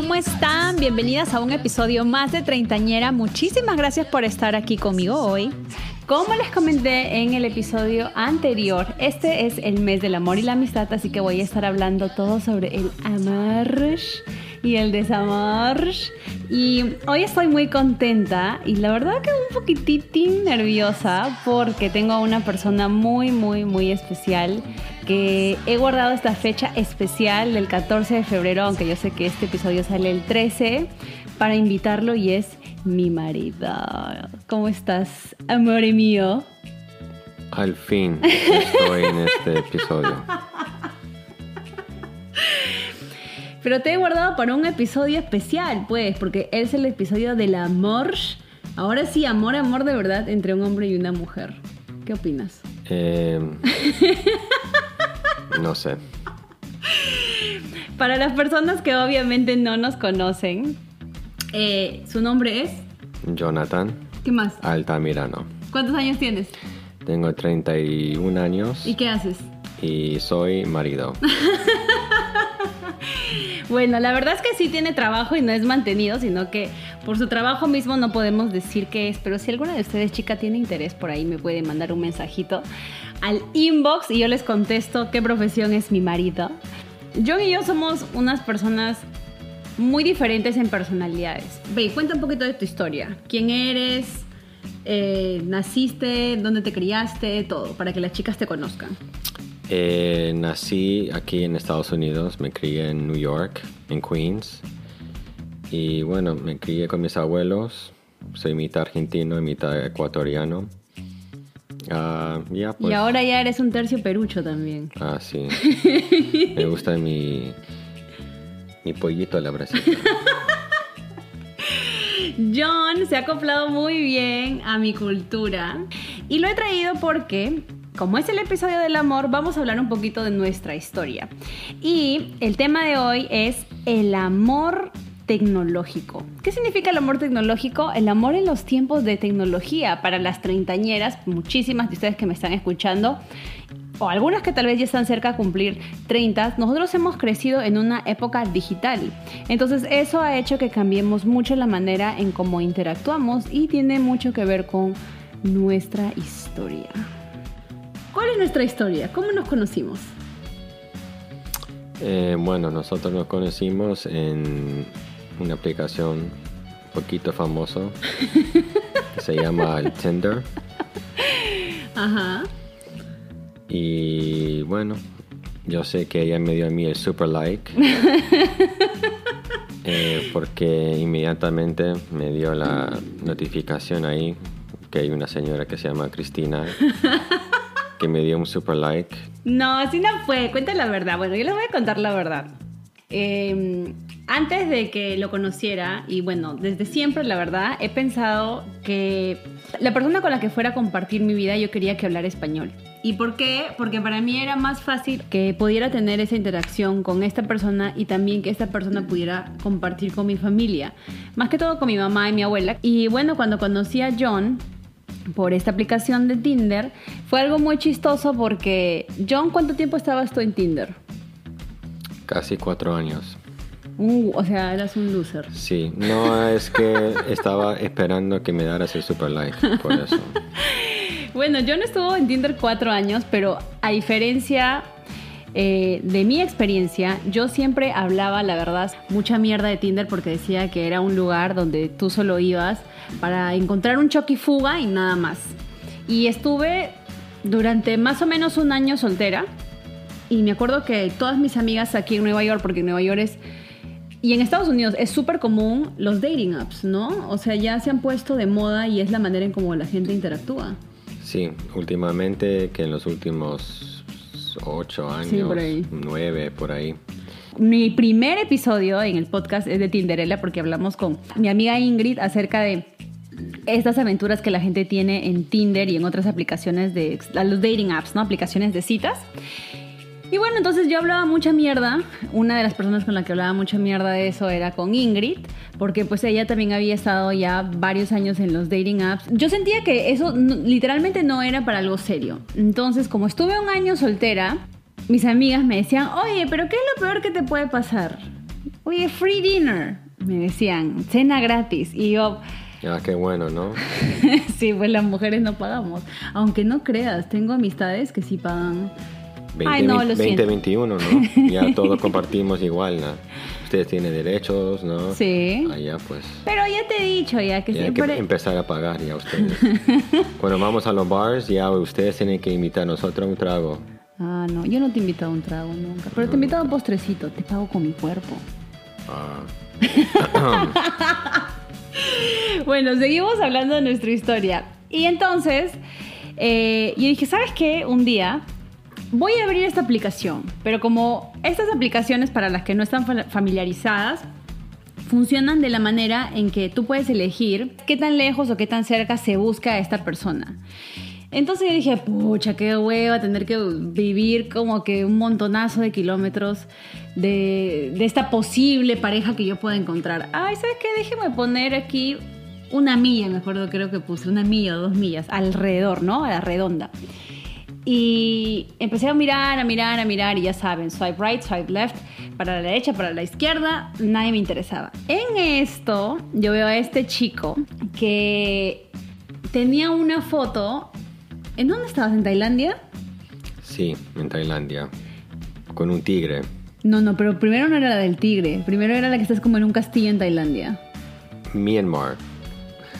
¿cómo están? Bienvenidas a un episodio más de Treintañera. Muchísimas gracias por estar aquí conmigo hoy. Como les comenté en el episodio anterior, este es el mes del amor y la amistad, así que voy a estar hablando todo sobre el amor y el desamor. Y hoy estoy muy contenta y la verdad que un poquititín nerviosa porque tengo a una persona muy, muy, muy especial que he guardado esta fecha especial del 14 de febrero, aunque yo sé que este episodio sale el 13, para invitarlo y es mi marido. ¿Cómo estás, amor mío? Al fin estoy en este episodio. Pero te he guardado para un episodio especial, pues, porque es el episodio del amor. Ahora sí, amor, amor de verdad entre un hombre y una mujer. ¿Qué opinas? Eh, no sé. Para las personas que obviamente no nos conocen, eh, su nombre es. Jonathan ¿Qué más? Altamirano. ¿Cuántos años tienes? Tengo 31 años ¿Y qué haces? y soy marido. Bueno, la verdad es que sí tiene trabajo y no es mantenido, sino que por su trabajo mismo no podemos decir qué es. Pero si alguna de ustedes, chica, tiene interés por ahí, me puede mandar un mensajito al inbox y yo les contesto qué profesión es mi marido. John y yo somos unas personas muy diferentes en personalidades. Ve, cuenta un poquito de tu historia. ¿Quién eres? Eh, ¿Naciste? ¿Dónde te criaste? Todo, para que las chicas te conozcan. Eh, nací aquí en Estados Unidos, me crié en New York, en Queens. Y bueno, me crié con mis abuelos. Soy mitad argentino y mitad ecuatoriano. Ah, ya pues. y ahora ya eres un tercio perucho también. Ah, sí. Me gusta mi, mi pollito a la brasita. John se ha acoplado muy bien a mi cultura y lo he traído porque, como es el episodio del amor, vamos a hablar un poquito de nuestra historia. Y el tema de hoy es el amor tecnológico. ¿Qué significa el amor tecnológico? El amor en los tiempos de tecnología para las treintañeras, muchísimas de ustedes que me están escuchando o algunas que tal vez ya están cerca de cumplir 30, nosotros hemos crecido en una época digital. Entonces eso ha hecho que cambiemos mucho la manera en cómo interactuamos y tiene mucho que ver con nuestra historia. ¿Cuál es nuestra historia? ¿Cómo nos conocimos? Eh, bueno, nosotros nos conocimos en una aplicación un poquito famoso que se llama el Tinder. Ajá. Y bueno, yo sé que ella me dio a mí el super like. eh, porque inmediatamente me dio la notificación ahí que hay una señora que se llama Cristina que me dio un super like. No, así no fue. Cuenta la verdad. Bueno, yo les voy a contar la verdad. Eh, antes de que lo conociera, y bueno, desde siempre, la verdad, he pensado que la persona con la que fuera a compartir mi vida, yo quería que hablara español. ¿Y por qué? Porque para mí era más fácil que pudiera tener esa interacción con esta persona y también que esta persona pudiera compartir con mi familia. Más que todo con mi mamá y mi abuela. Y bueno, cuando conocí a John, por esta aplicación de Tinder, fue algo muy chistoso porque, John, ¿cuánto tiempo estabas tú en Tinder? Casi cuatro años. Uh, o sea, eras un loser. Sí, no es que estaba esperando que me daras el super like, por eso. Bueno, yo no estuvo en Tinder cuatro años, pero a diferencia eh, de mi experiencia, yo siempre hablaba, la verdad, mucha mierda de Tinder porque decía que era un lugar donde tú solo ibas para encontrar un choque y fuga y nada más. Y estuve durante más o menos un año soltera. Y me acuerdo que todas mis amigas aquí en Nueva York, porque en Nueva York es y en Estados Unidos es súper común los dating apps, ¿no? O sea, ya se han puesto de moda y es la manera en cómo la gente interactúa. Sí, últimamente, que en los últimos ocho años, Sí, por ahí. nueve, por ahí. Mi primer episodio en el podcast es de Tinderella porque hablamos con mi amiga Ingrid acerca de estas aventuras que la gente tiene en Tinder y en otras aplicaciones de los dating apps, ¿no? Aplicaciones de citas. Y bueno, entonces yo hablaba mucha mierda. Una de las personas con la que hablaba mucha mierda de eso era con Ingrid, porque pues ella también había estado ya varios años en los dating apps. Yo sentía que eso no- literalmente no era para algo serio. Entonces, como estuve un año soltera, mis amigas me decían, oye, pero ¿qué es lo peor que te puede pasar? oye, free dinner, me decían, cena gratis. Y yo, Ah, qué bueno, ¿no? sí, pues las mujeres no pagamos. Aunque no creas, tengo amistades que sí pagan. 20, Ay, no, lo siento. 2021, ¿no? Ya todos compartimos igual, ¿no? Ustedes tienen derechos, ¿no? Sí. Allá pues Pero ya te he dicho ya que ya hay que siempre... empezar a pagar ya ustedes. Cuando vamos a los bars, ya ustedes tienen que invitar a nosotros a un trago. Ah, no, yo no te he invitado a un trago nunca. Pero te he invitado a un postrecito, te pago con mi cuerpo. Ah, Bueno, seguimos hablando de nuestra historia. Y entonces, eh, yo dije, ¿sabes qué? Un día voy a abrir esta aplicación, pero como estas aplicaciones para las que no están fa- familiarizadas, funcionan de la manera en que tú puedes elegir qué tan lejos o qué tan cerca se busca a esta persona. Entonces yo dije, pucha, qué hueva tener que vivir como que un montonazo de kilómetros de, de esta posible pareja que yo pueda encontrar. Ay, ¿sabes qué? Déjeme poner aquí una milla, me acuerdo, creo que puse una milla o dos millas alrededor, ¿no? A la redonda. Y empecé a mirar, a mirar, a mirar y ya saben, swipe right, swipe left, para la derecha, para la izquierda, nadie me interesaba. En esto yo veo a este chico que tenía una foto. ¿En dónde estabas? ¿En Tailandia? sí, en Tailandia. Con un tigre. No, no, pero primero no era la del tigre. Primero era la que estás como en un castillo en Tailandia. Myanmar.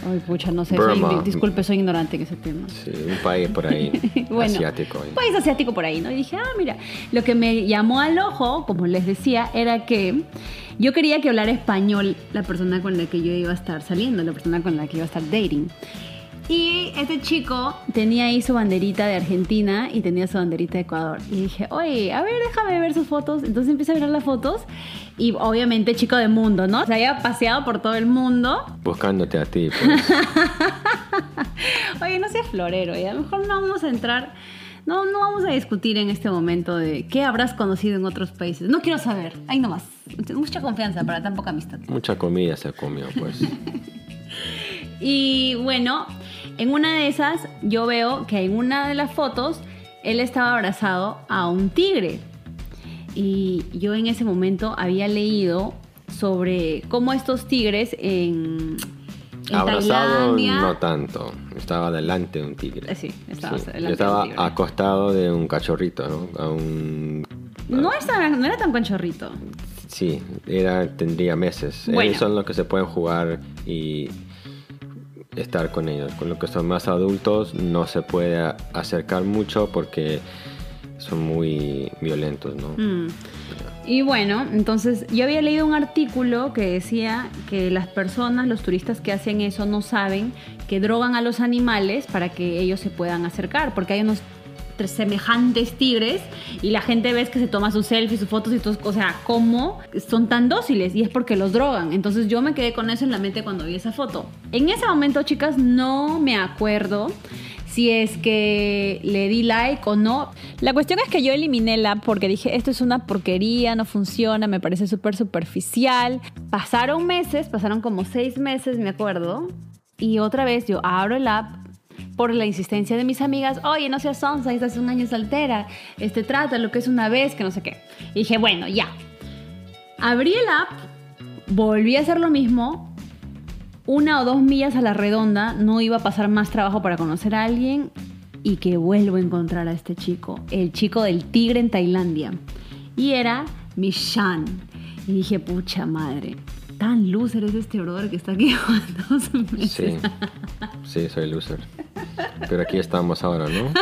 Ay, pucha, no sé. soy- disculpe, soy ignorante en ese tema. Sí, un país por ahí. Bueno, asiático. Un país asiático por ahí, ¿no? Y dije, ah, mira, lo que me llamó al ojo, como les decía, era que yo quería que hablara español la persona con la que yo iba a estar saliendo, la persona con la que iba a estar dating. Y este chico tenía ahí su banderita de Argentina y tenía su banderita de Ecuador. Y dije, oye, a ver, déjame ver sus fotos. Entonces empecé a ver las fotos y obviamente chico de mundo, ¿no? Se había paseado por todo el mundo. Buscándote a ti. pues. Oye, no seas florero, y a lo mejor no vamos a entrar, no, no vamos a discutir en este momento de qué habrás conocido en otros países. No quiero saber, ahí nomás. Mucha confianza para tan poca amistad. Mucha comida se comió, pues. Y bueno, en una de esas yo veo que en una de las fotos él estaba abrazado a un tigre. Y yo en ese momento había leído sobre cómo estos tigres en, en Abrazado Tailandia... no tanto. Estaba delante de un tigre. Eh, sí, estaba Sí, delante de un tigre. acostado de un cachorrito, ¿no? A un... No, era tan conchorrito. Sí, era, tendría meses. Bueno. Ellos son los que se pueden jugar y estar con ellos. Con los que son más adultos no se puede acercar mucho porque son muy violentos, ¿no? Mm. Y bueno, entonces yo había leído un artículo que decía que las personas, los turistas que hacen eso no saben que drogan a los animales para que ellos se puedan acercar, porque hay unos semejantes tigres y la gente ves que se toma sus selfies, sus fotos y todo, o sea, cómo son tan dóciles y es porque los drogan. Entonces yo me quedé con eso en la mente cuando vi esa foto. En ese momento, chicas, no me acuerdo si es que le di like o no. La cuestión es que yo eliminé la porque dije, esto es una porquería, no funciona, me parece súper superficial. Pasaron meses, pasaron como seis meses, me acuerdo, y otra vez yo abro el app por la insistencia de mis amigas, oye, no seas sonsa, estás un año soltera, este, trata lo que es una vez, que no sé qué. Y dije, bueno, ya. Abrí el app, volví a hacer lo mismo, una o dos millas a la redonda, no iba a pasar más trabajo para conocer a alguien y que vuelvo a encontrar a este chico, el chico del tigre en Tailandia. Y era Mishan. Y dije, pucha madre, tan loser es este brother que está aquí con dos meses. Sí, sí, soy loser. Pero aquí estamos ahora, ¿no?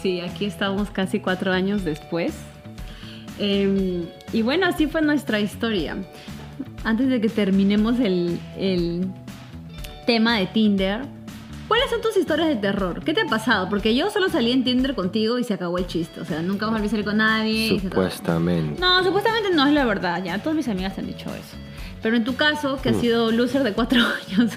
Sí, aquí estamos casi cuatro años después. Eh, y bueno, así fue nuestra historia. Antes de que terminemos el, el tema de Tinder, ¿cuáles son tus historias de terror? ¿Qué te ha pasado? Porque yo solo salí en Tinder contigo y se acabó el chiste. O sea, nunca volví a salir con nadie. Supuestamente. No, supuestamente no es la verdad. Ya, todas mis amigas han dicho eso. Pero en tu caso, que has Mm. sido loser de cuatro años,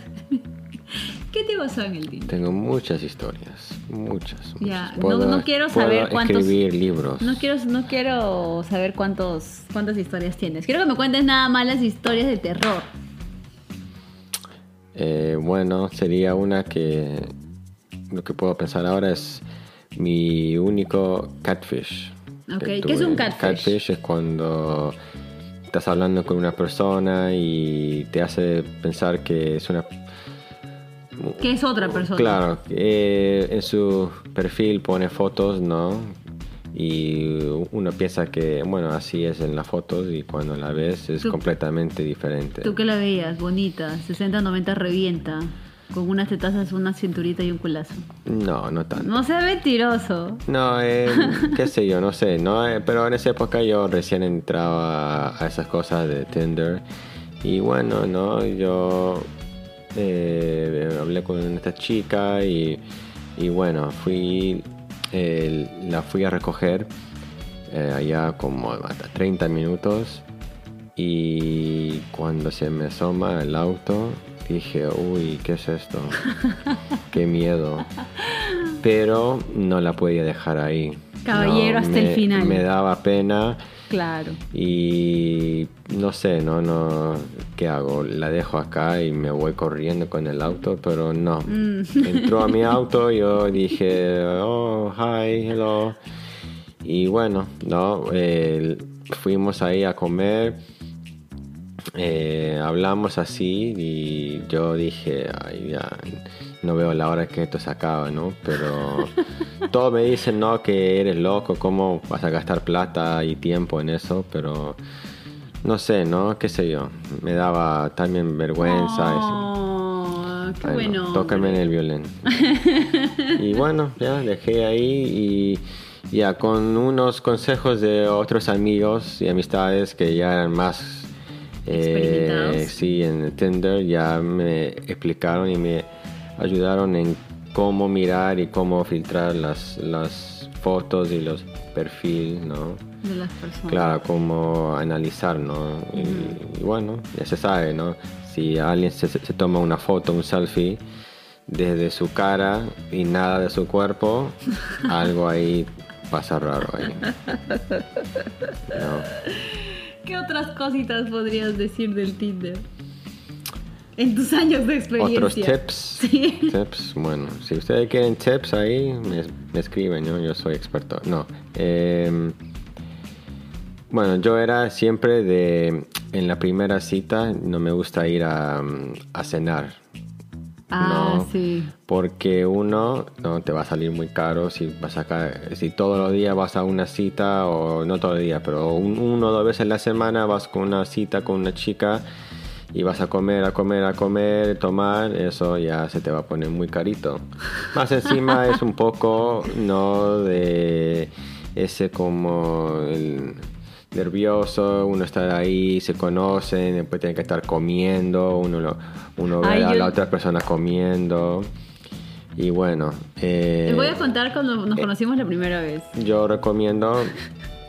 ¿qué te pasó en el Tinder? Tengo muchas historias, muchas. Ya, muchas. no- no quiero saber cuántos- escribir libros. No quiero, no quiero saber cuántos, cuántas historias tienes. Quiero que me cuentes nada más las historias de terror. Eh, bueno, sería una que lo que puedo pensar ahora es mi único catfish. Ok, que ¿qué es un catfish? Catfish es cuando estás hablando con una persona y te hace pensar que es una... Que es otra persona. Claro, eh, en su perfil pone fotos, ¿no? Y uno piensa que, bueno, así es en las fotos y cuando la ves es Tú- completamente diferente. ¿Tú qué la veías? Bonita, 60-90 revienta, con unas tetazas, una cinturita y un culazo. No, no tanto. No sea mentiroso. No, eh, qué sé yo, no sé, ¿no? Eh, pero en esa época yo recién entraba a esas cosas de Tinder y bueno, ¿no? Yo eh, hablé con esta chica y, y bueno, fui, eh, la fui a recoger eh, allá como hasta 30 minutos y cuando se me asoma el auto dije, uy, ¿qué es esto? qué miedo. Pero no la podía dejar ahí. Caballero hasta el final. Me daba pena Claro. y no sé, no, no, ¿qué hago? La dejo acá y me voy corriendo con el auto, pero no. Mm. Entró a mi auto, yo dije, oh, hi, hello. Y bueno, no, eh, fuimos ahí a comer, eh, hablamos así y yo dije, ay, ya, no veo la hora que esto se acaba, ¿no? Pero todos me dicen, no, que eres loco, ¿cómo vas a gastar plata y tiempo en eso? Pero no sé, ¿no? ¿Qué sé yo? Me daba también vergüenza. Oh, qué Bueno, tócame en el violín. y bueno, ya dejé ahí y ya con unos consejos de otros amigos y amistades que ya eran más eh, sí en Tinder ya me explicaron y me ayudaron en cómo mirar y cómo filtrar las, las fotos y los perfiles, ¿no? De las personas. Claro, cómo analizar, ¿no? Y, y bueno, ya se sabe, ¿no? Si alguien se, se toma una foto, un selfie, desde su cara y nada de su cuerpo, algo ahí pasa raro ahí. ¿no? ¿Qué otras cositas podrías decir del Tinder? En tus años de experiencia. Otros tips. Sí. Tips, bueno, si ustedes quieren tips ahí, me, me escriben, ¿no? Yo soy experto. No. eh, bueno, yo era siempre de, en la primera cita, no me gusta ir a, mm, a cenar. Ah, No. sí. Porque uno, no, te va a salir muy caro si vas a si todos los días vas a una cita, o no todos los días, pero un- uno o dos veces en la semana vas con una cita con una chica y vas a comer, a comer, a comer, tomar, eso ya se te va a poner muy carito. Más encima es un poco, ¿no? De ese como el nervioso, uno está ahí, se conocen, después tiene que estar comiendo, uno, lo, uno ve Ay, a yo- la otra persona comiendo. Y bueno, eh, Te voy a contar cuando nos conocimos la primera vez. yo recomiendo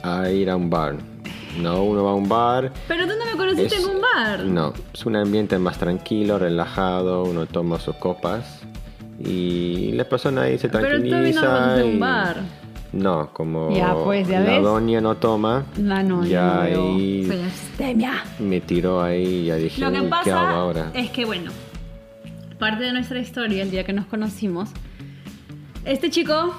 a ir a un bar. No, uno va a un bar. Pero tú no me conociste Es- en un bar. No, es un ambiente más tranquilo, relajado, uno toma sus copas y la persona ahí se Pero tú tranquiliza. no en un y- bar. No, como Ya, pues, ¿ya la doña no toma, No, no, ya no ahí me tiró ahí y ya dije, Lo que "Uy, ¿qué hago pasa ahora? es que, bueno, parte de nuestra historia, el día que nos conocimos, este chico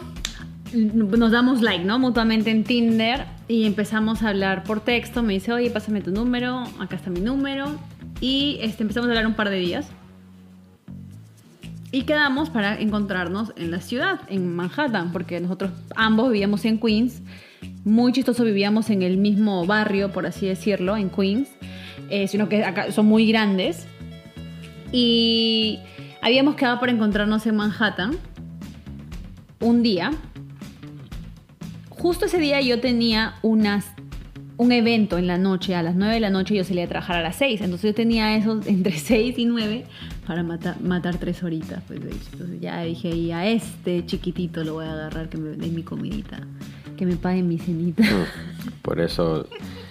nos damos like, ¿no? Mutuamente en Tinder y empezamos a hablar por texto. Me dice, oye, pásame tu número, acá está mi número. Y este, empezamos a hablar un par de días. Y quedamos para encontrarnos en la ciudad, en Manhattan, porque nosotros ambos vivíamos en Queens. Muy chistoso, vivíamos en el mismo barrio, por así decirlo, en Queens. eh, sino que acá son muy grandes. Y habíamos quedado para encontrarnos en Manhattan un día. Justo ese día yo tenía unas, un evento en la noche, a las 9 de la noche yo salía a trabajar a las 6. Entonces yo tenía esos entre 6 y 9 para matar, matar tres horitas. Pues. Entonces ya dije, y a este chiquitito lo voy a agarrar que me dé mi comidita, que me pague mi cenita. Por eso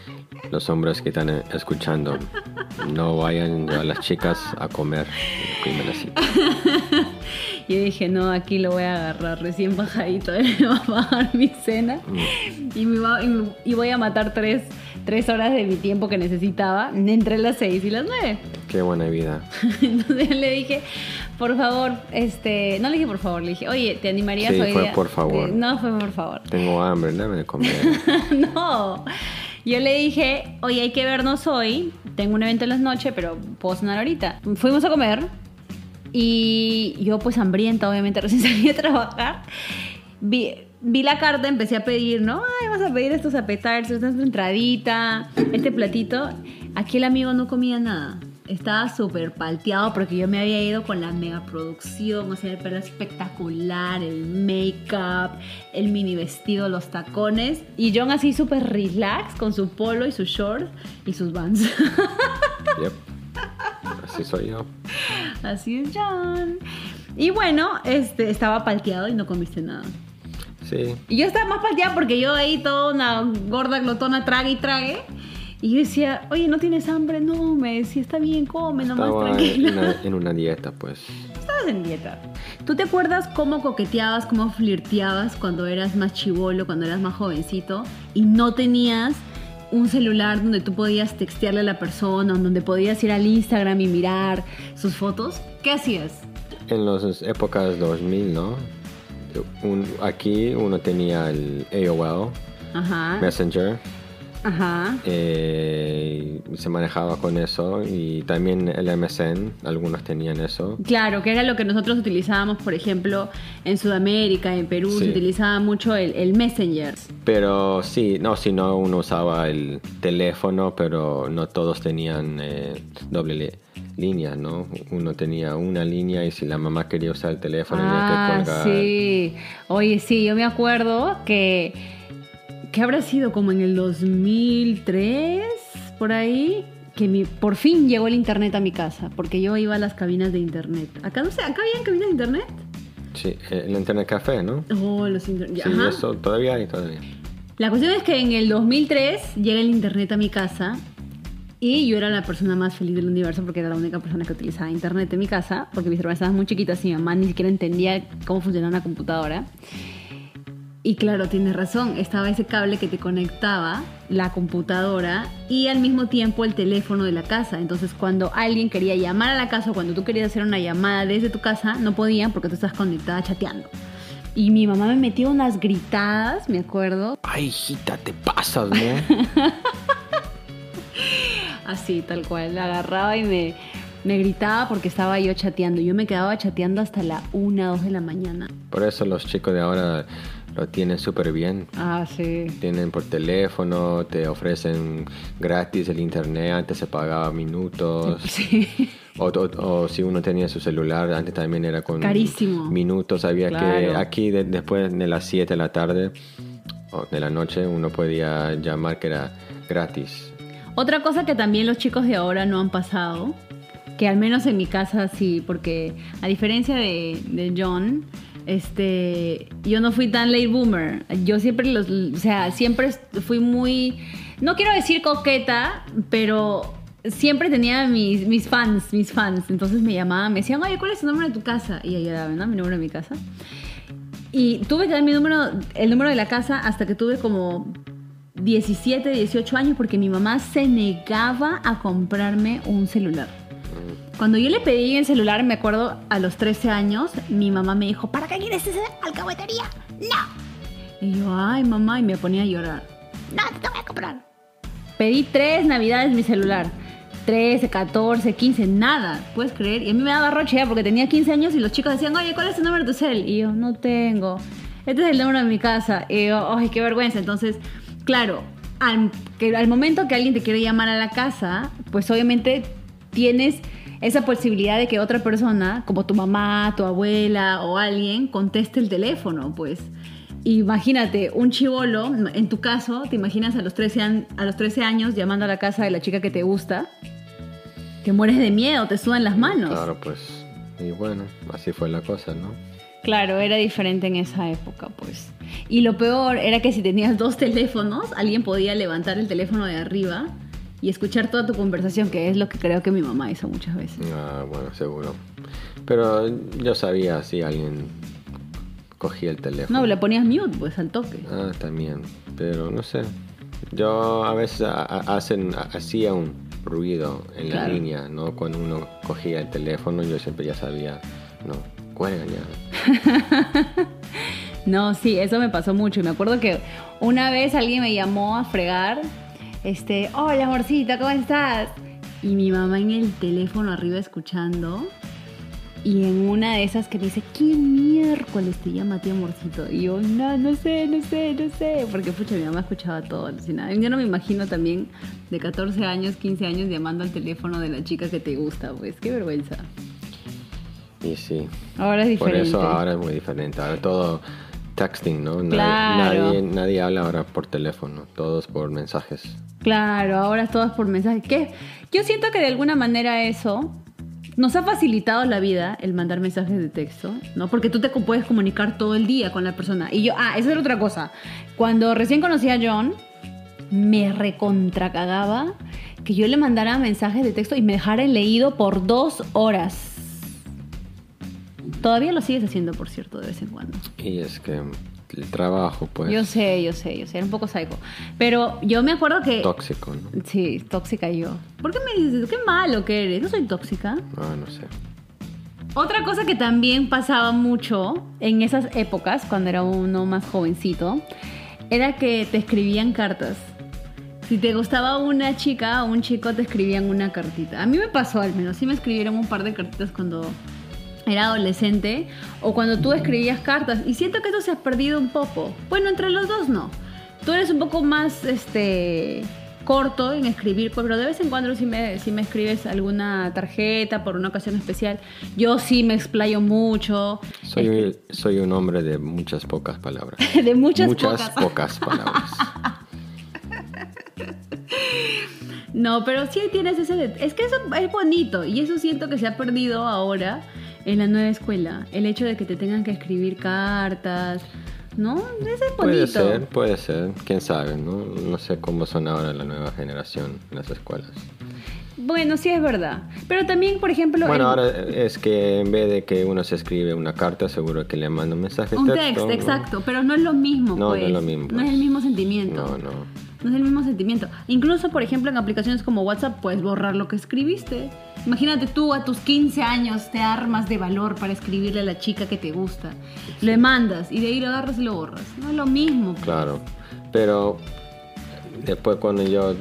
los hombres que están eh, escuchando no vayan a las chicas a comer yo dije, no, aquí lo voy a agarrar recién bajadito, me va a pagar mi cena y, me va- y me- y voy a matar tres, tres horas de mi tiempo que necesitaba entre las seis y las nueve. Qué buena vida. Entonces le dije, por favor, este, no le dije por favor, le dije, oye, ¿te animarías Sí, hoy fue día?" por favor. Eh, No, fue por favor. Tengo hambre, dame de comer. no. Yo le dije, oye, hay que vernos hoy. Tengo un evento en las noches, pero puedo cenar ahorita. Fuimos a comer y yo pues hambrienta, obviamente recién salí a trabajar. Vi, la carta, empecé a pedir, ¿no? Ay, vamos a pedir estos appetizers, esta entradita, este platito. Aquí el amigo no comía nada. Estaba súper palteado porque yo me había ido con la mega producción, o sea, el pelo espectacular, el make-up, el mini vestido, los tacones. Y John así súper relax con su polo y su short y sus vans. Yep. Así soy yo. Así es John. Y bueno, este, estaba palteado y no comiste nada. Sí. Y yo estaba más palteada porque yo ahí toda una gorda glotona trague y trague. Y yo decía, oye, ¿no tienes hambre? No, me decía, está bien, come nomás Estaba en tranquila. una, en una dieta, pues. Estabas en dieta. ¿Tú te acuerdas cómo coqueteabas, cómo flirteabas cuando eras más chivolo, cuando eras más jovencito y no tenías un celular donde tú podías textearle a la persona, donde podías ir al Instagram y mirar sus fotos? ¿Qué hacías? En las épocas 2000, ¿no? Un- aquí uno tenía el AOL, Ajá. Messenger, Ajá. eh, se manejaba con eso, y también el MSN, algunos tenían eso. Claro, que era lo que nosotros utilizábamos, por ejemplo, en Sudamérica, en Perú, Sí. se utilizaba mucho el, el Messenger. Pero sí, no, si no uno usaba el teléfono, pero no todos tenían eh, doble línea, ¿no? Uno tenía una línea y si la mamá quería usar el teléfono tenía que Ah, colgar. sí. Oye, sí, yo me acuerdo que, que habrá sido como en el 2003, por ahí, que mi- por fin llegó el internet a mi casa, porque yo iba a las cabinas de internet. Acá no sé, ¿acá había cabinas de internet? Sí, eh, el internet café, ¿no? Oh, los internet. Sí, eso todavía hay todavía. La cuestión es que en el 2003 llega el internet a mi casa y yo era la persona más feliz del universo porque era la única persona que utilizaba internet en mi casa, porque mis hermanas estaban muy chiquitas y mi mamá ni siquiera entendía cómo funcionaba una computadora. Y claro, tienes razón, estaba ese cable que te conectaba la computadora y al mismo tiempo el teléfono de la casa. Entonces cuando alguien quería llamar a la casa o cuando tú querías hacer una llamada desde tu casa, no podían porque tú estás conectada chateando. Y mi mamá me metió unas gritadas, me acuerdo, Ay, hijita, te pasas, ¿no? Así, tal cual. La agarraba y me, me gritaba porque estaba yo chateando. Yo me quedaba chateando hasta la 1, 2 de la mañana. Por eso los chicos de ahora lo tienen súper bien. Ah, sí. Tienen por teléfono, te ofrecen gratis el internet, antes se pagaba minutos. Sí. O, o- o si uno tenía su celular, antes también era con Carísimo. minutos. Había que, Claro. aquí de- después de las 7 de la tarde o de la noche, uno podía llamar que era gratis. Otra cosa que también los chicos de ahora no han pasado, que al menos en mi casa sí, porque a diferencia de, de John, este, yo no fui tan late boomer. Yo siempre los, o sea, siempre fui muy, no quiero decir coqueta, pero siempre tenía mis, mis fans, mis fans. Entonces me llamaban, me decían, oye, ¿cuál es el número de tu casa? Y yo daba, ¿no? Mi número de mi casa. Y tuve que dar mi número, el número de la casa hasta que tuve como 17, 18 años porque mi mamá se negaba a comprarme un celular. Cuando yo le pedí el celular, me acuerdo a los 13 años, mi mamá me dijo, ¿para qué quieres ese alcahuetería? ¡No! Y yo, ay mamá, y me ponía a llorar. No, te voy a comprar. Pedí tres navidades mi celular. 13, 14, 15, nada, puedes creer. Y a mí me daba roche ya porque tenía 15 años y los chicos decían, oye, ¿cuál es el número de tu cel? Y yo, no tengo. Este es el número de mi casa. Y yo, ay, qué vergüenza. Entonces, claro, al, que al momento que alguien te quiere llamar a la casa, pues obviamente tienes esa posibilidad de que otra persona, como tu mamá, tu abuela o alguien, conteste el teléfono, pues. Imagínate, un chivolo, en tu caso, te imaginas a los, 13 an- a los 13 años llamando a la casa de la chica que te gusta, que mueres de miedo, te sudan las manos. Claro, pues. Y bueno, así fue la cosa, ¿no? Claro, era diferente en esa época, pues. Y lo peor era que si tenías dos teléfonos, alguien podía levantar el teléfono de arriba y escuchar toda tu conversación, que es lo que creo que mi mamá hizo muchas veces. Ah, bueno, seguro. Pero yo sabía si alguien cogía el teléfono. No, le ponías mute, pues, al toque. Ah, también. Pero no sé. Yo a veces a- a- hacen, a- hacía un ruido en la línea, ¿no? Cuando uno cogía el teléfono, yo siempre ya sabía, no, cuelga ya. No, sí, eso me pasó mucho. Y me acuerdo que una vez alguien me llamó a fregar este, hola amorcito, ¿cómo estás? Y mi mamá en el teléfono arriba escuchando. Y en una de esas que dice, ¿quién miércoles te llama tío amorcito? Y yo, no, no sé, no sé, no sé. Porque pucha, mi mamá escuchaba todo, alucinada. Yo no me imagino también de 14 años, 15 años llamando al teléfono de la chica que te gusta, pues qué vergüenza. Y sí. Ahora es diferente. Por eso ahora es muy diferente. Ahora todo texting, ¿no? Nadie- Claro. Nadie, nadie habla ahora por teléfono, todos por mensajes. Claro, ahora todo es por mensaje. Yo siento que de alguna manera eso nos ha facilitado la vida el mandar mensajes de texto, ¿no? Porque tú te puedes comunicar todo el día con la persona. Y yo, ah, esa era otra cosa. Cuando recién conocí a John, me recontracagaba que yo le mandara mensajes de texto y me dejara leído por dos horas. Todavía lo sigues haciendo, por cierto, de vez en cuando. Y es que el trabajo, pues, Yo sé, yo sé, yo sé, era un poco psycho. Pero yo me acuerdo que... tóxico, ¿no? Sí, tóxica yo. ¿Por qué me dices? Qué malo que eres. No soy tóxica. Ah, no sé. Otra cosa que también pasaba mucho en esas épocas, cuando era uno más jovencito, era que te escribían cartas. Si te gustaba una chica o un chico, te escribían una cartita. A mí me pasó al menos. Sí me escribieron un par de cartitas cuando era adolescente o cuando tú escribías cartas. Y siento que eso se ha perdido un poco. Bueno, entre los dos no. Tú eres un poco más este corto en escribir, pues, pero de vez en cuando si me, si me escribes alguna tarjeta por una ocasión especial, yo sí me explayo mucho. Soy, soy un hombre de muchas pocas palabras. De muchas, muchas pocas. pocas palabras. No, pero sí tienes ese... Es que eso es bonito y eso siento que se ha perdido ahora en la nueva escuela. El hecho de que te tengan que escribir cartas, ¿no? Eso es bonito. Puede ser, puede ser. Quién sabe, ¿no? No sé cómo son ahora la nueva generación en las escuelas. Bueno, sí es verdad. Pero también, por ejemplo... Bueno, el- ahora es que en vez de que uno se escribe una carta, seguro que le manda un mensaje Un texto. ¿no? exacto, pero no es lo mismo, No, no pues. es lo mismo, No es pues. el mismo sentimiento. No, no. No es el mismo sentimiento. Incluso, por ejemplo, en aplicaciones como WhatsApp puedes borrar lo que escribiste. Imagínate tú a tus 15 años te armas de valor para escribirle a la chica que te gusta. Le mandas y de ahí lo agarras y lo borras. No es lo mismo. pues. Claro. Pero después cuando yo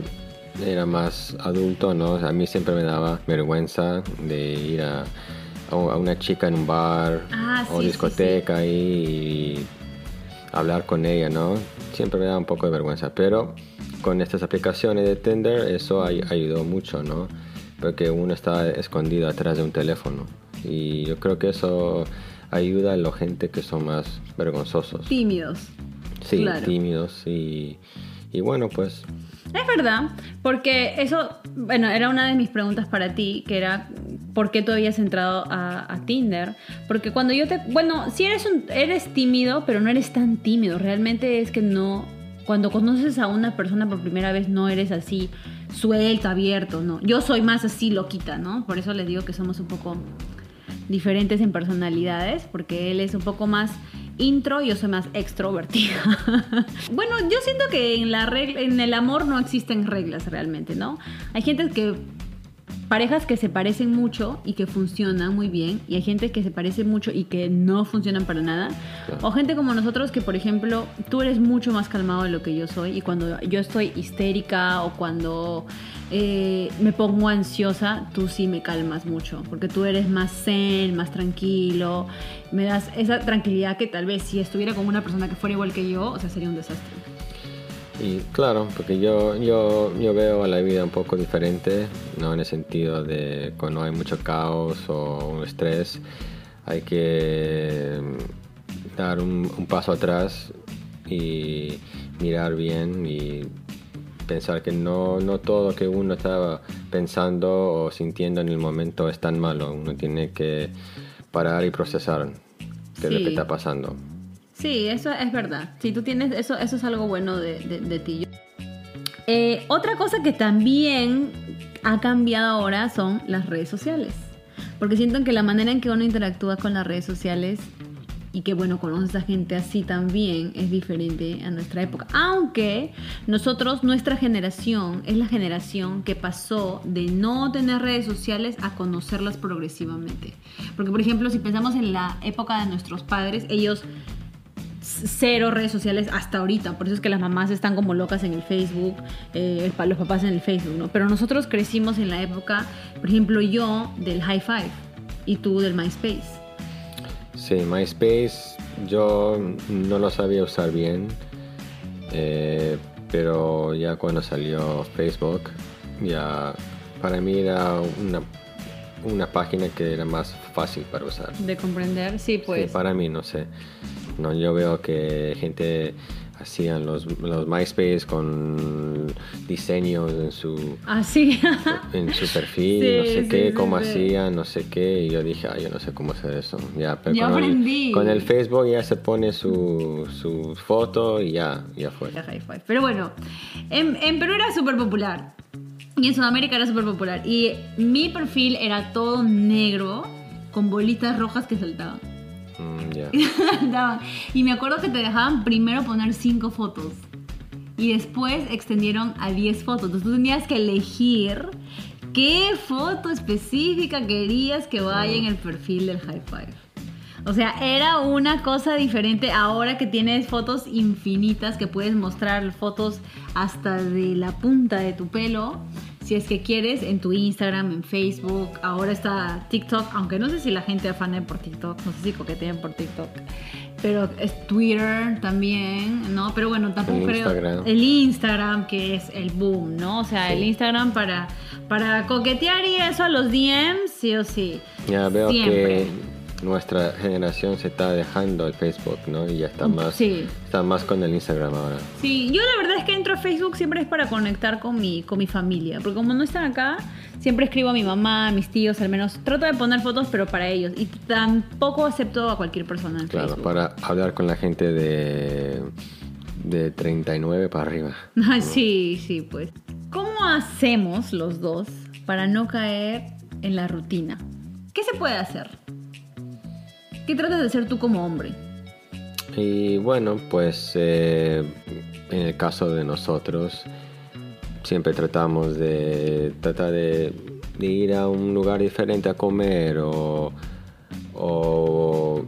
era más adulto, ¿no? A mí siempre me daba vergüenza de ir a, a una chica en un bar Ah, o sí, sí, discoteca y hablar con ella, ¿no? Siempre me daba un poco de vergüenza, pero con estas aplicaciones de Tinder eso ay- ayudó mucho, ¿no? Porque uno está escondido atrás de un teléfono y yo creo que eso ayuda a la gente que son más vergonzosos. Tímidos. Sí, Claro. tímidos y, y bueno, pues Es verdad, porque eso, bueno, era una de mis preguntas para ti, que era ¿por qué tú habías entrado a, a Tinder? Porque cuando yo te, bueno, sí eres un, eres tímido, pero no eres tan tímido, realmente es que no, cuando conoces a una persona por primera vez no eres así suelto, abierto, no. Yo soy más así loquita, ¿no? Por eso les digo que somos un poco diferentes en personalidades, porque él es un poco más intro yo soy más extrovertida. bueno, yo siento que en, la regla, en el amor no existen reglas realmente, ¿no? Hay gente que parejas que se parecen mucho y que funcionan muy bien y hay gente que se parece mucho y que no funcionan para nada Claro. o gente como nosotros que por ejemplo tú eres mucho más calmado de lo que yo soy y cuando yo estoy histérica o cuando eh, me pongo ansiosa tú sí me calmas mucho porque tú eres más zen más tranquilo me das esa tranquilidad que tal vez si estuviera con una persona que fuera igual que yo o sea sería un desastre y claro, porque yo, yo, yo veo la vida un poco diferente, no en el sentido de cuando hay mucho caos o un estrés, hay que mm, dar un, un paso atrás y mirar bien y pensar que no, no todo que uno estaba pensando o sintiendo en el momento es tan malo, uno tiene que parar y procesar qué es lo que está pasando. Sí, eso es verdad. Si tú tienes eso, eso es algo bueno de, de- ti. Eh, otra cosa que también ha cambiado ahora son las redes sociales. Porque siento que la manera en que uno interactúa con las redes sociales y que bueno, conoces a gente así también es diferente a nuestra época. Aunque nosotros, nuestra generación, es la generación que pasó de no tener redes sociales a conocerlas progresivamente. Porque por ejemplo, si pensamos en la época de nuestros padres, ellos cero redes sociales hasta ahorita. Por eso es que las mamás están como locas en el Facebook, eh, los papás en el Facebook, ¿no? Pero nosotros crecimos en la época, por ejemplo, yo del High Five y tú del MySpace. Sí, MySpace yo no lo sabía usar bien, eh, pero ya cuando salió Facebook, ya para mí era una, una página que era más fácil para usar. De comprender, sí, Sí, pues. para mí, no sé. No, yo veo que gente hacían los, los MySpace con diseños en su, Así. en su perfil, Sí, no sé sí, qué, cómo hacían, no sé qué, y yo dije, ay, yo no sé cómo hacer eso. Ya, pero con, aprendí. El, con el Facebook ya se pone su, su foto y ya, ya fue. Pero bueno, en, en Perú era súper popular. Y en Sudamérica era súper popular. Y mi perfil era todo negro con bolitas rojas que saltaban. Mm, ya. Y me acuerdo que te dejaban primero poner 5 fotos. Y después extendieron a 10 fotos. Entonces tú tenías que elegir qué foto específica querías que vaya en el perfil del High Five. O sea, era una cosa diferente ahora que tienes fotos infinitas que puedes mostrar fotos hasta de la punta de tu pelo. Si es que quieres, en tu Instagram, en Facebook. Ahora está TikTok, aunque no sé si la gente afane por TikTok, no sé si coquetean por TikTok. Pero es Twitter también, ¿no? Pero bueno, tampoco El creo. Instagram. El Instagram, que es el boom, ¿no? O sea, Sí. el Instagram para, para coquetear y eso a los DMs, sí o sí. Ya veo Siempre. que nuestra generación se está dejando el Facebook, ¿no? Y ya está más, Sí. está más con el Instagram ahora. Sí, yo la verdad es que entro a Facebook siempre es para conectar con mi, con mi familia, porque como no están acá, siempre escribo a mi mamá, a mis tíos, al menos trato de poner fotos, pero para ellos. Y tampoco acepto a cualquier persona en Claro, Facebook. para hablar con la gente de, de 39 para arriba. Ah, sí, sí, pues. ¿Cómo hacemos los dos para no caer en la rutina? ¿Qué se puede hacer? ¿Qué tratas de hacer tú como hombre? Y bueno, pues eh, en el caso de nosotros, siempre tratamos de tratar de, de ir a un lugar diferente a comer o, o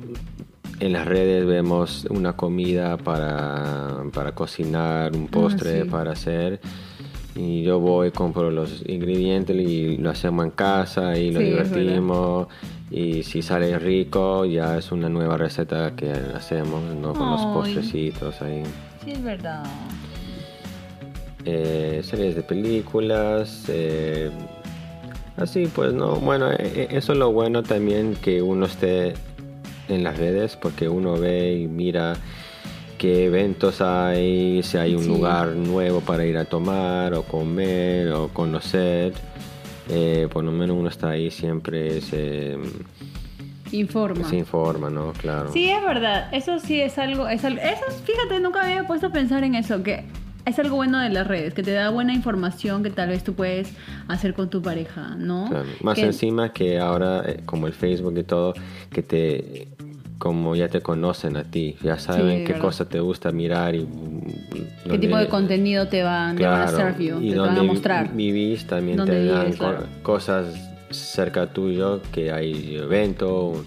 en las redes vemos una comida para, para cocinar, un postre Ah, sí. para hacer. Y yo voy, compro los ingredientes y lo hacemos en casa y lo Sí, divertimos. Y si sale rico, ya es una nueva receta que hacemos, ¿no? Con los postrecitos ahí. Sí, es verdad. Eh, series de películas. eh, así pues, ¿no? Bueno, eh, eh, eso es lo bueno también que uno esté en las redes porque uno ve y mira qué eventos hay, si hay un Sí. lugar nuevo para ir a tomar o comer o conocer. Eh, por lo menos uno está ahí siempre se, Informa. se informa, ¿no? Claro. Sí, es verdad. Eso sí es algo, es algo. Eso, fíjate, nunca me había puesto a pensar en eso, que es algo bueno de las redes, que te da buena información que tal vez tú puedes hacer con tu pareja, ¿no? Claro, Más Que- encima que ahora, eh, como el Facebook y todo, que te, como ya te conocen a ti, ya saben Sí, qué verdad. cosa te gusta mirar y mm, ¿Qué dónde- tipo de contenido te van, te van a Claro, you, y te van a mostrar? vivís también Dónde te dan vives, co- claro. cosas cerca tuyo, que hay evento, un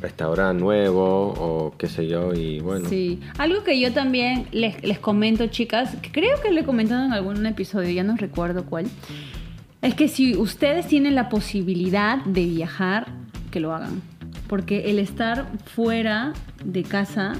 restaurante nuevo o qué sé yo, y bueno. Sí, algo que yo también les, les comento, chicas, creo que le he comentado en algún episodio, ya no recuerdo cuál, es que si ustedes tienen la posibilidad de viajar, que lo hagan. Porque el estar fuera de casa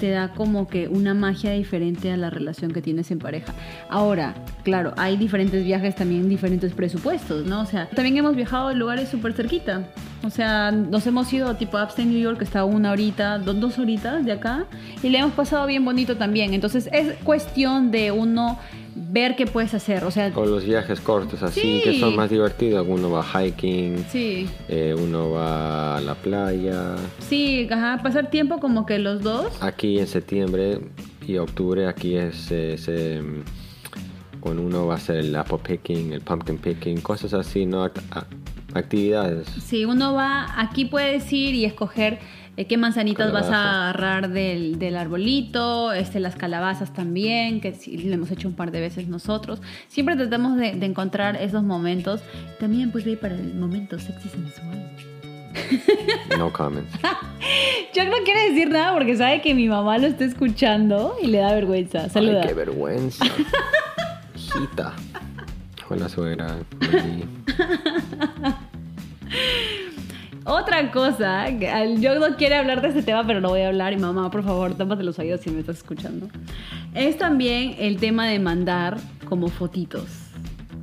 te da como que una magia diferente a la relación que tienes en pareja. Ahora, claro, hay diferentes viajes también, diferentes presupuestos, ¿no? O sea, también hemos viajado a lugares súper cerquita. O sea, nos hemos ido tipo a Upstate New York, que está una horita, do- dos horitas de acá, y le hemos pasado bien bonito también. Entonces, es cuestión de uno ver qué puedes hacer. O sea, O los viajes cortos así, Sí. que son más divertidos. Uno va hiking, sí, eh, uno va a la playa. sí, ajá, pasar tiempo como que los dos. Aquí en septiembre y octubre, aquí es, es, eh, cuando uno va a hacer el apple picking, el pumpkin picking, cosas así, ¿no? Actividades. Si uno va, aquí puedes ir y escoger eh, qué manzanitas vas a agarrar del, del arbolito, este, las calabazas también, que sí, lo hemos hecho un par de veces nosotros. Siempre tratamos de, de encontrar esos momentos. También pues ir para el momento sexy sensual. No comments. Jack no quiere decir nada porque sabe que mi mamá lo está escuchando y le da vergüenza. Saluda. Ay, qué vergüenza. Hijita. Hola, suegra. Otra cosa, yo no quiero hablar de este tema, pero lo voy a hablar. Y mamá, por favor, tápate los oídos si me estás escuchando. Es también el tema de mandar como fotitos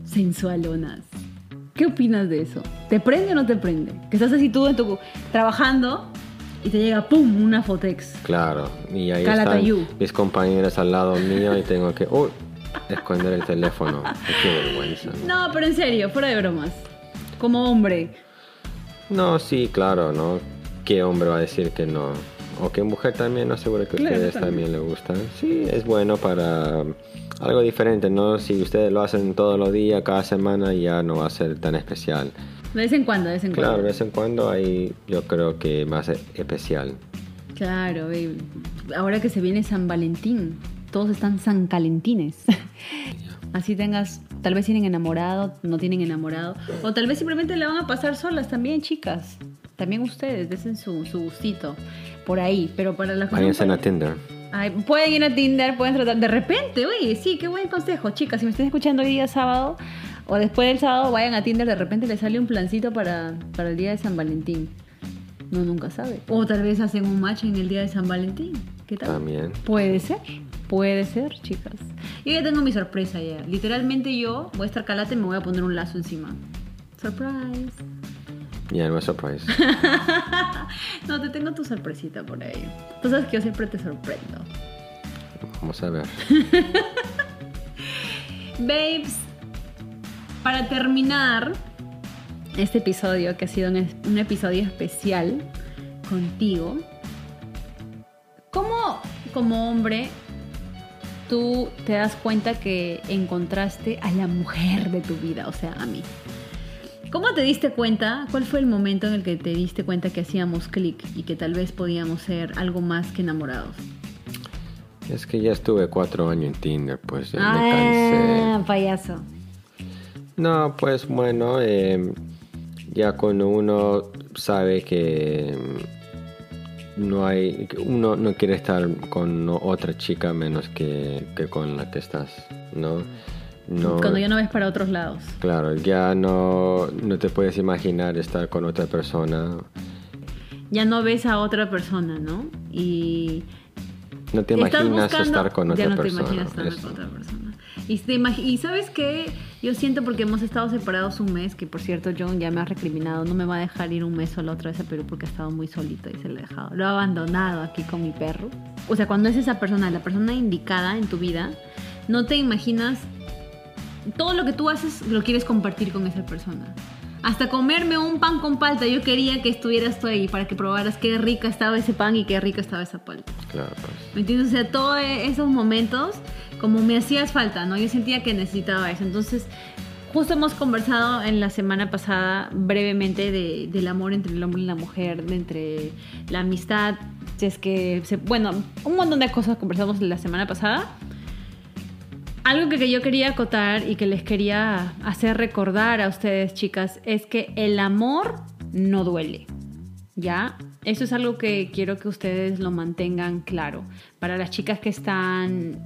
sensualonas. ¿Qué opinas de eso? ¿Te prende o no te prende? Que estás así tú en tu, trabajando y te llega, ¡pum!, una fotex. Claro, y ahí están mis compañeras al lado mío y tengo que, esconder el teléfono. Qué vergüenza. ¿no? no, pero en serio, fuera de bromas. Como hombre, no, sí, claro, ¿no? ¿Qué hombre va a decir que no? O qué mujer también, no seguro que a ustedes también. le gustan. Sí, es bueno para algo diferente, ¿no? Si ustedes lo hacen todos los días, cada semana, ya no va a ser tan especial. De vez en cuando, de vez en cuando. Claro, de vez en cuando ahí yo creo que más especial. Claro, ahora que se viene San Valentín, todos están San Calentines. Así tengas, tal vez tienen enamorado, no tienen enamorado, o tal vez simplemente le van a pasar solas también, chicas. También ustedes, desen su, su gustito por ahí, pero para las Váyanse a Tinder. pueden ir a Tinder, pueden tratar. De repente, oye, sí, qué buen consejo, chicas. Si me están escuchando hoy día sábado o después del sábado, vayan a Tinder. De repente les sale un plancito para, para el día de San Valentín. No, nunca sabe. O tal vez hacen un match en el día de San Valentín. ¿Qué tal? También. Puede ser. Puede ser, chicas. Yo ya tengo mi sorpresa ya. Literalmente yo voy a estar calata y me voy a poner un lazo encima. Surprise. Ya, no es surprise. no, te tengo tu sorpresita por ahí. Tú sabes que yo siempre te sorprendo. Vamos a ver. Babes, para terminar este episodio, que ha sido un episodio especial contigo, ¿cómo como hombre tú te das cuenta que encontraste a la mujer de tu vida, o sea, a mí. ¿Cómo te diste cuenta? ¿Cuál fue el momento en el que te diste cuenta que hacíamos clic y que tal vez podíamos ser algo más que enamorados? Es que ya estuve cuatro años en Tinder, pues ya me cansé. Ah, payaso. No, pues bueno, eh, ya cuando uno sabe que no hay uno no quiere estar con otra chica menos que, con la que estás no no. Cuando ya no ves para otros lados. Claro ya no no te puedes imaginar estar con otra persona. Ya no ves a otra persona no y no te imaginas estar con otra ya no persona te imaginas estar con otra persona y, y sabes qué yo siento porque hemos estado separados un mes, que por cierto John ya me ha recriminado, no me va a dejar ir un mes la otra vez a Perú porque ha estado muy solito y se lo ha dejado. Lo ha abandonado aquí con mi perro. O sea, cuando es esa persona, la persona indicada en tu vida, no te imaginas todo lo que tú haces lo quieres compartir con esa persona. Hasta comerme un pan con palta, yo quería que estuvieras tú ahí para que probaras qué rica estaba ese pan y qué rica estaba esa palta. Claro. Pues. ¿Me entiendes? O sea, todos esos momentos como me hacías falta, ¿no? Yo sentía que necesitaba eso. Entonces, justo hemos conversado en la semana pasada brevemente del amor entre el hombre y la mujer, de entre la amistad, si es que, bueno, un montón de cosas conversamos la semana pasada. Algo que yo quería acotar y que les quería hacer recordar a ustedes, chicas, es que el amor no duele. ¿Ya? Eso es algo que quiero que ustedes lo mantengan claro. Para las chicas que están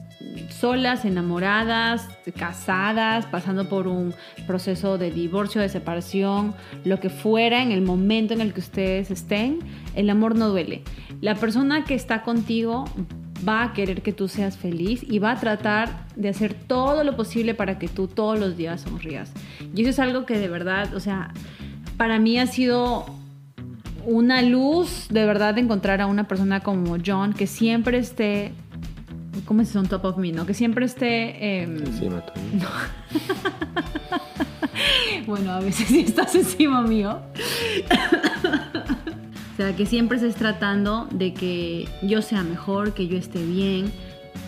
solas, enamoradas, casadas, pasando por un proceso de divorcio, de separación, lo que fuera en el momento en el que ustedes estén, el amor no duele. La persona que está contigo va a querer que tú seas feliz y va a tratar de hacer todo lo posible para que tú todos los días sonrías. Y eso es algo que de verdad, o sea, para mí ha sido una luz de verdad de encontrar a una persona como John que siempre esté ¿Cómo es on top of me? ¿No? Que siempre esté. Eh... Encima no. bueno, a veces sí estás encima mío. o sea, que siempre estés tratando de que yo sea mejor, que yo esté bien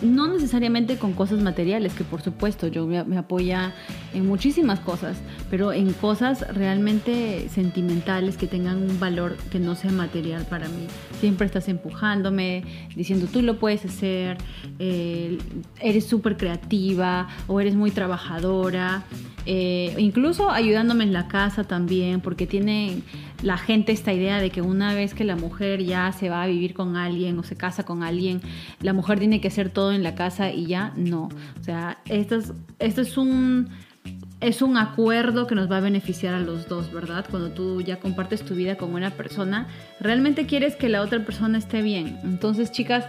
no necesariamente con cosas materiales, que por supuesto yo me, apoya en muchísimas cosas, pero en cosas realmente sentimentales que tengan un valor que no sea material para mí. Siempre estás empujándome, diciendo tú lo puedes hacer, eh, eres súper creativa o eres muy trabajadora. Eh, incluso ayudándome en la casa también, porque tiene la gente esta idea de que una vez que la mujer ya se va a vivir con alguien o se casa con alguien, la mujer tiene que hacer todo en la casa y ya no. O sea, esto es, esto es un es un acuerdo que nos va a beneficiar a los dos, ¿verdad? Cuando tú ya compartes tu vida con una persona, realmente quieres que la otra persona esté bien. Entonces, chicas,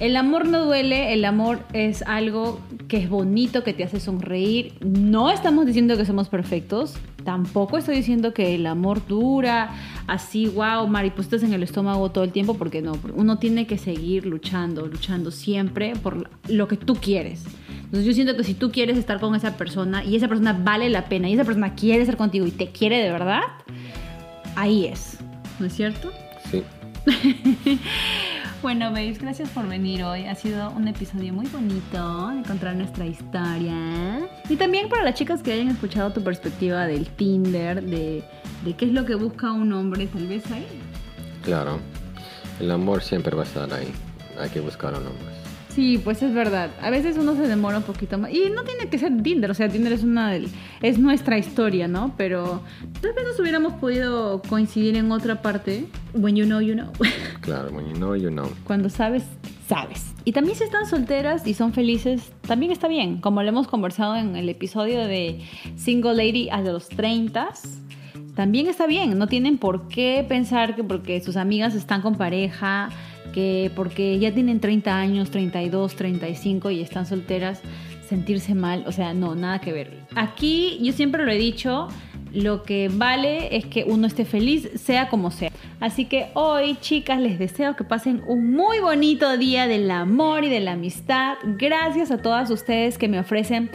el amor no duele, el amor es algo que es bonito, que te hace sonreír. No estamos diciendo que somos perfectos, tampoco estoy diciendo que el amor dura así, wow, mariposas en el estómago todo el tiempo, porque no, uno tiene que seguir luchando, luchando siempre por lo que tú quieres. Entonces yo siento que si tú quieres estar con esa persona y esa persona vale la pena y esa persona quiere estar contigo y te quiere de verdad, ahí es. ¿No es cierto? Sí. bueno, babes, gracias por venir hoy. Ha sido un episodio muy bonito encontrar nuestra historia. Y también para las chicas que hayan escuchado tu perspectiva del Tinder, de, de qué es lo que busca un hombre, tal vez ahí. Claro. El amor siempre va a estar ahí. Hay que buscar un hombre. Sí, pues es verdad. A veces uno se demora un poquito más. Y no tiene que ser Tinder, o sea, Tinder es una es nuestra historia, ¿no? Pero tal vez nos hubiéramos podido coincidir en otra parte. When you know, you know. Claro, when you know, you know. Cuando sabes, sabes. Y también si están solteras y son felices, también está bien. Como lo hemos conversado en el episodio de Single Lady a los 30 también está bien. No tienen por qué pensar que porque sus amigas están con pareja que porque ya tienen 30 años, 32, 35 y están solteras, sentirse mal, o sea, no, nada que ver. Aquí yo siempre lo he dicho, lo que vale es que uno esté feliz, sea como sea. Así que hoy, chicas, les deseo que pasen un muy bonito día del amor y de la amistad. Gracias a todas ustedes que me ofrecen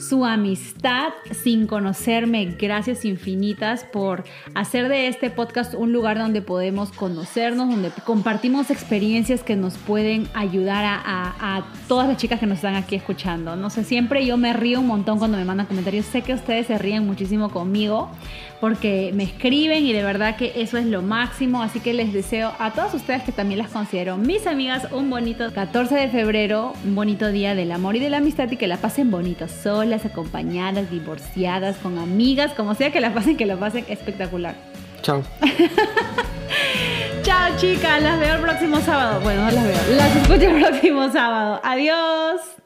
su amistad sin conocerme. Gracias infinitas por hacer de este podcast un lugar donde podemos conocernos, donde compartimos experiencias que nos pueden ayudar a, todas las chicas que nos están aquí escuchando. No sé, siempre yo me río un montón cuando me mandan comentarios. Sé que ustedes se ríen muchísimo conmigo porque me escriben y de verdad que eso es lo máximo. Así que les deseo a todas ustedes que también las considero mis amigas un bonito 14 de febrero, un bonito día del amor y de la amistad y que la pasen bonito, solas, acompañadas, divorciadas, con amigas, como sea que la pasen, que la pasen espectacular. Chao. Chao chicas, las veo el próximo sábado. Bueno, no las veo, las escucho el próximo sábado. Adiós.